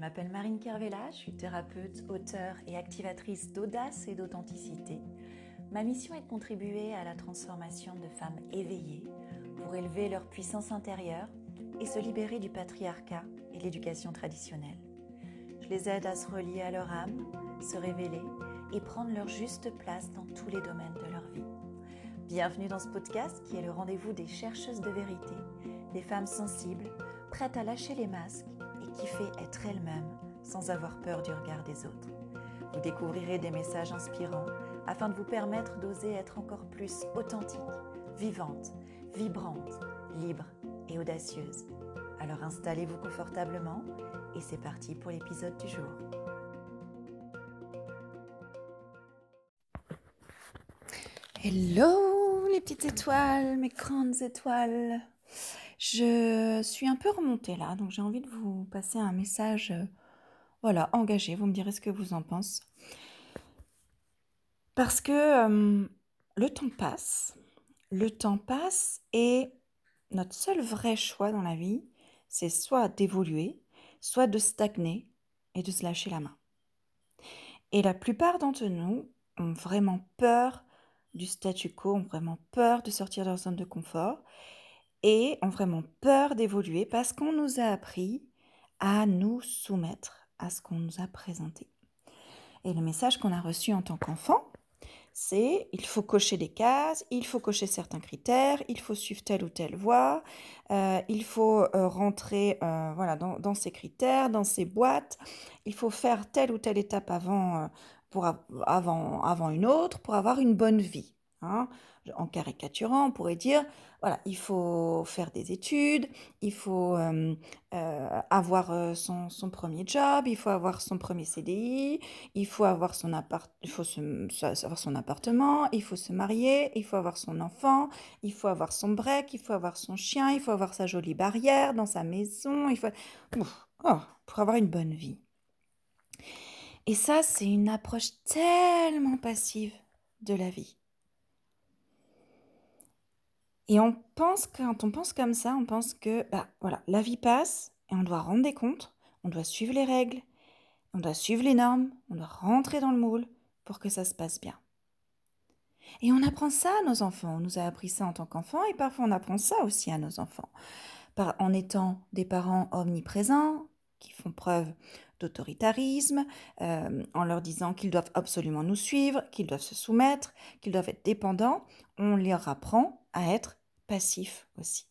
m'appelle Marine Kervella, je suis thérapeute, auteure et activatrice d'audace et d'authenticité. Ma mission est de contribuer à la transformation de femmes éveillées pour élever leur puissance intérieure et se libérer du patriarcat et l'éducation traditionnelle. Je les aide à se relier à leur âme, se révéler et prendre leur juste place dans tous les domaines de leur vie. Bienvenue dans ce podcast qui est le rendez-vous des chercheuses de vérité, des femmes sensibles, prêtes à lâcher les masques qui fait être elle-même sans avoir peur du regard des autres. Vous découvrirez des messages inspirants afin de vous permettre d'oser être encore plus authentique, vivante, vibrante, libre et audacieuse. Alors installez-vous confortablement et c'est parti pour l'épisode du jour. Hello les petites étoiles, mes grandes étoiles. Je suis un peu remontée là, donc j'ai envie de vous passer un message, euh, voilà, engagé. Vous me direz ce que vous en pensez. Parce que euh, le temps passe, le temps passe et notre seul vrai choix dans la vie, c'est soit d'évoluer, soit de stagner et de se lâcher la main. Et la plupart d'entre nous ont vraiment peur du statu quo, ont vraiment peur de sortir de leur zone de confort et ont vraiment peur d'évoluer parce qu'on nous a appris à nous soumettre à ce qu'on nous a présenté. Et le message qu'on a reçu en tant qu'enfant, c'est il faut cocher des cases, il faut cocher certains critères, il faut suivre telle ou telle voie, euh, il faut euh, rentrer euh, voilà, dans, ces critères, dans ces boîtes, il faut faire telle ou telle étape avant, pour, avant, avant une autre pour avoir une bonne vie. Hein. En caricaturant, on pourrait dire, voilà, il faut faire des études, il faut euh, euh, avoir euh, son, premier job, il faut avoir son premier CDI, il faut avoir son, appart il faut avoir son appartement, il faut se marier, il faut avoir son enfant, il faut avoir son break, il faut avoir son chien, il faut avoir sa jolie barrière dans sa maison, il faut... Oh, pour avoir une bonne vie. Et ça, c'est une approche tellement passive de la vie. Et on pense, quand on pense comme ça, on pense que bah, voilà, la vie passe et on doit rendre des comptes, on doit suivre les règles, on doit suivre les normes, on doit rentrer dans le moule pour que ça se passe bien. Et on apprend ça à nos enfants. On nous a appris ça en tant qu'enfants et parfois on apprend ça aussi à nos enfants. En étant des parents omniprésents, qui font preuve d'autoritarisme, euh, en leur disant qu'ils doivent absolument nous suivre, qu'ils doivent se soumettre, qu'ils doivent être dépendants, on leur apprend à être passif aussi.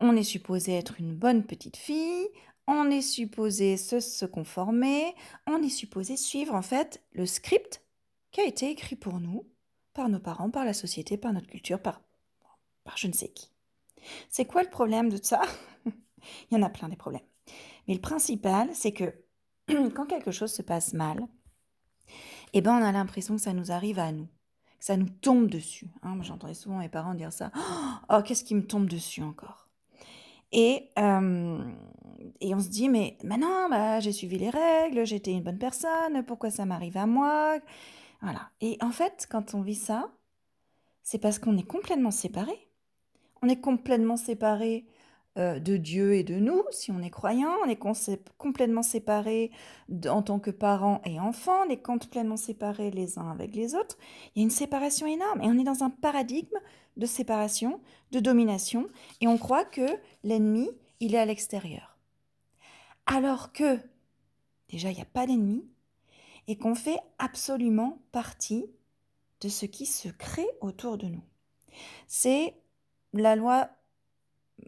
On est supposé être une bonne petite fille, on est supposé se, conformer, on est supposé suivre en fait le script qui a été écrit pour nous par nos parents, par la société, par notre culture, par, je ne sais qui. C'est quoi le problème de ça? Il y en a plein des problèmes. Mais le principal, c'est que quand quelque chose se passe mal, eh ben on a l'impression que ça nous arrive à nous ça nous tombe dessus. Hein. J'entendais souvent mes parents dire ça. Oh, qu'est-ce qui me tombe dessus encore? Et, euh, et on se dit, mais maintenant, bah, j'ai suivi les règles, j'étais une bonne personne, pourquoi ça m'arrive à moi? Voilà. Et en fait, quand on vit ça, c'est parce qu'on est complètement séparés. On est complètement séparés euh, de Dieu et de nous, si on est croyant, on est complètement séparés en tant que parents et enfants, on est complètement séparés les uns avec les autres. Il y a une séparation énorme et on est dans un paradigme de séparation, de domination, et on croit que l'ennemi, il est à l'extérieur. Alors que, déjà, il n'y a pas d'ennemi, et qu'on fait absolument partie de ce qui se crée autour de nous. C'est la loi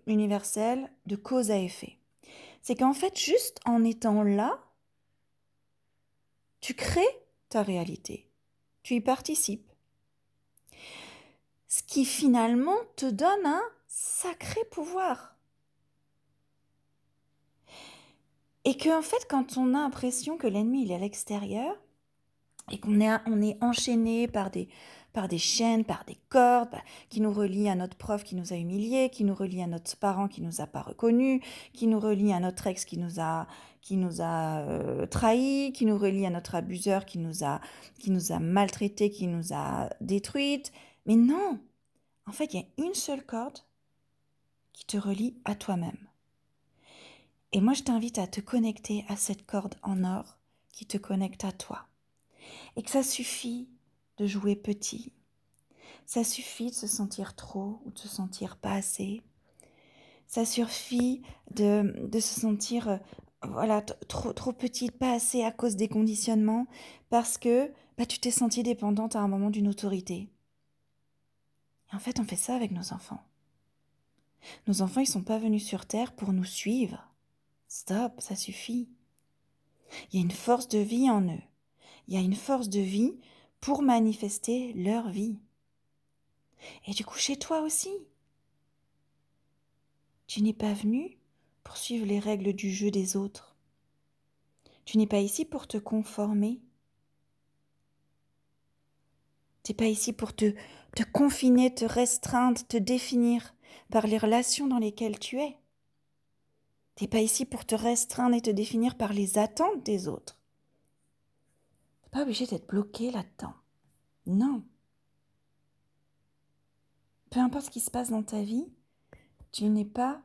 universelle de cause à effet. C'est qu'en fait, juste en étant là, tu crées ta réalité. Tu y participes. Ce qui finalement te donne un sacré pouvoir. Et que en fait, quand on a l'impression que l'ennemi est à l'extérieur et qu'on est, on est enchaîné par des, par des chaînes, par des cordes, bah, qui nous relient à notre prof qui nous a humiliés, qui nous relient à notre parent qui nous a pas reconnus, qui nous relie à notre ex qui nous a qui nous a euh, trahis, qui nous relie à notre abuseur qui nous a qui nous a maltraités, qui nous a détruites. Mais non, en fait, il y a une seule corde qui te relie à toi-même. Et moi, je t'invite à te connecter à cette corde en or qui te connecte à toi. Et que ça suffit de jouer petit. Ça suffit de se sentir trop ou de se sentir pas assez. Ça suffit de, de se sentir euh, voilà, trop, trop petite, pas assez à cause des conditionnements, parce que bah, tu t'es sentie dépendante à un moment d'une autorité. En fait, on fait ça avec nos enfants. Nos enfants, ils sont pas venus sur Terre pour nous suivre. Stop, ça suffit. Il y a une force de vie en eux. Il y a une force de vie pour manifester leur vie. Et du coup, chez toi aussi. Tu n'es pas venu pour suivre les règles du jeu des autres. Tu n'es pas ici pour te conformer. Tu n'es pas ici pour te, confiner, te restreindre, te définir par les relations dans lesquelles tu es. Tu n'es pas ici pour te restreindre et te définir par les attentes des autres. Pas obligé d'être bloqué là-dedans. Non. Peu importe ce qui se passe dans ta vie, tu n'es pas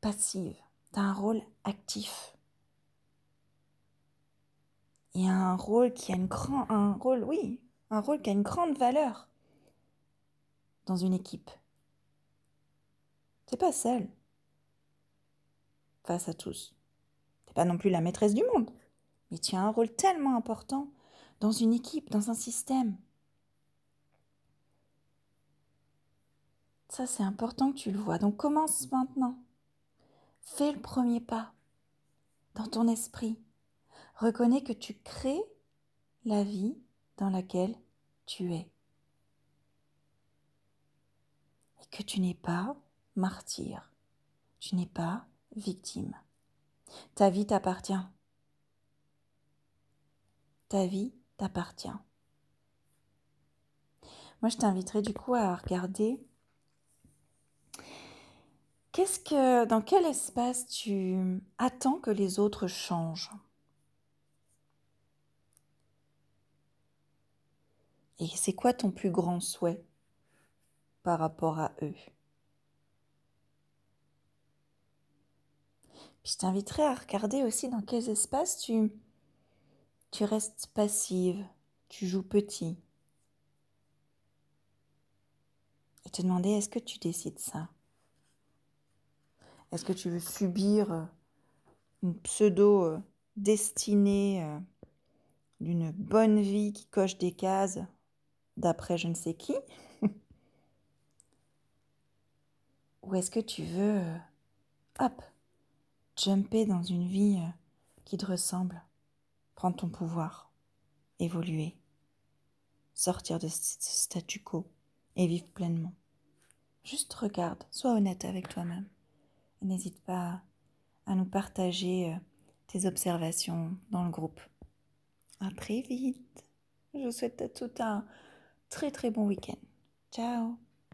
passive, tu as un rôle actif. Il y a un rôle qui a une grande, un rôle, oui, un rôle qui a une grande valeur dans une équipe. T'es pas seule face à tous. T'es pas non plus la maîtresse du monde, mais tu as un rôle tellement important dans une équipe, dans un système. Ça, c'est important que tu le vois. Donc commence maintenant. Fais le premier pas dans ton esprit. Reconnais que tu crées la vie dans laquelle tu es. Et que tu n'es pas martyr. Tu n'es pas victime. Ta vie t'appartient. Ta vie t'appartient. Moi, je t'inviterai du coup à regarder Qu'est-ce que, dans quel espace tu attends que les autres changent Et c'est quoi ton plus grand souhait par rapport à eux? Puis je t'inviterai à regarder aussi dans quels espaces tu, tu restes passive, tu joues petit. Et te demander est-ce que tu décides ça? Est-ce que tu veux subir euh, une pseudo euh, destinée euh, d'une bonne vie qui coche des cases d'après je ne sais qui? Ou est-ce que tu veux, hop, jumper dans une vie qui te ressemble, prendre ton pouvoir, évoluer, sortir de ce statu quo et vivre pleinement Juste regarde, sois honnête avec toi-même. N'hésite pas à nous partager euh, tes observations dans le groupe. À très vite. Je vous souhaite à tout un très très bon week-end. Ciao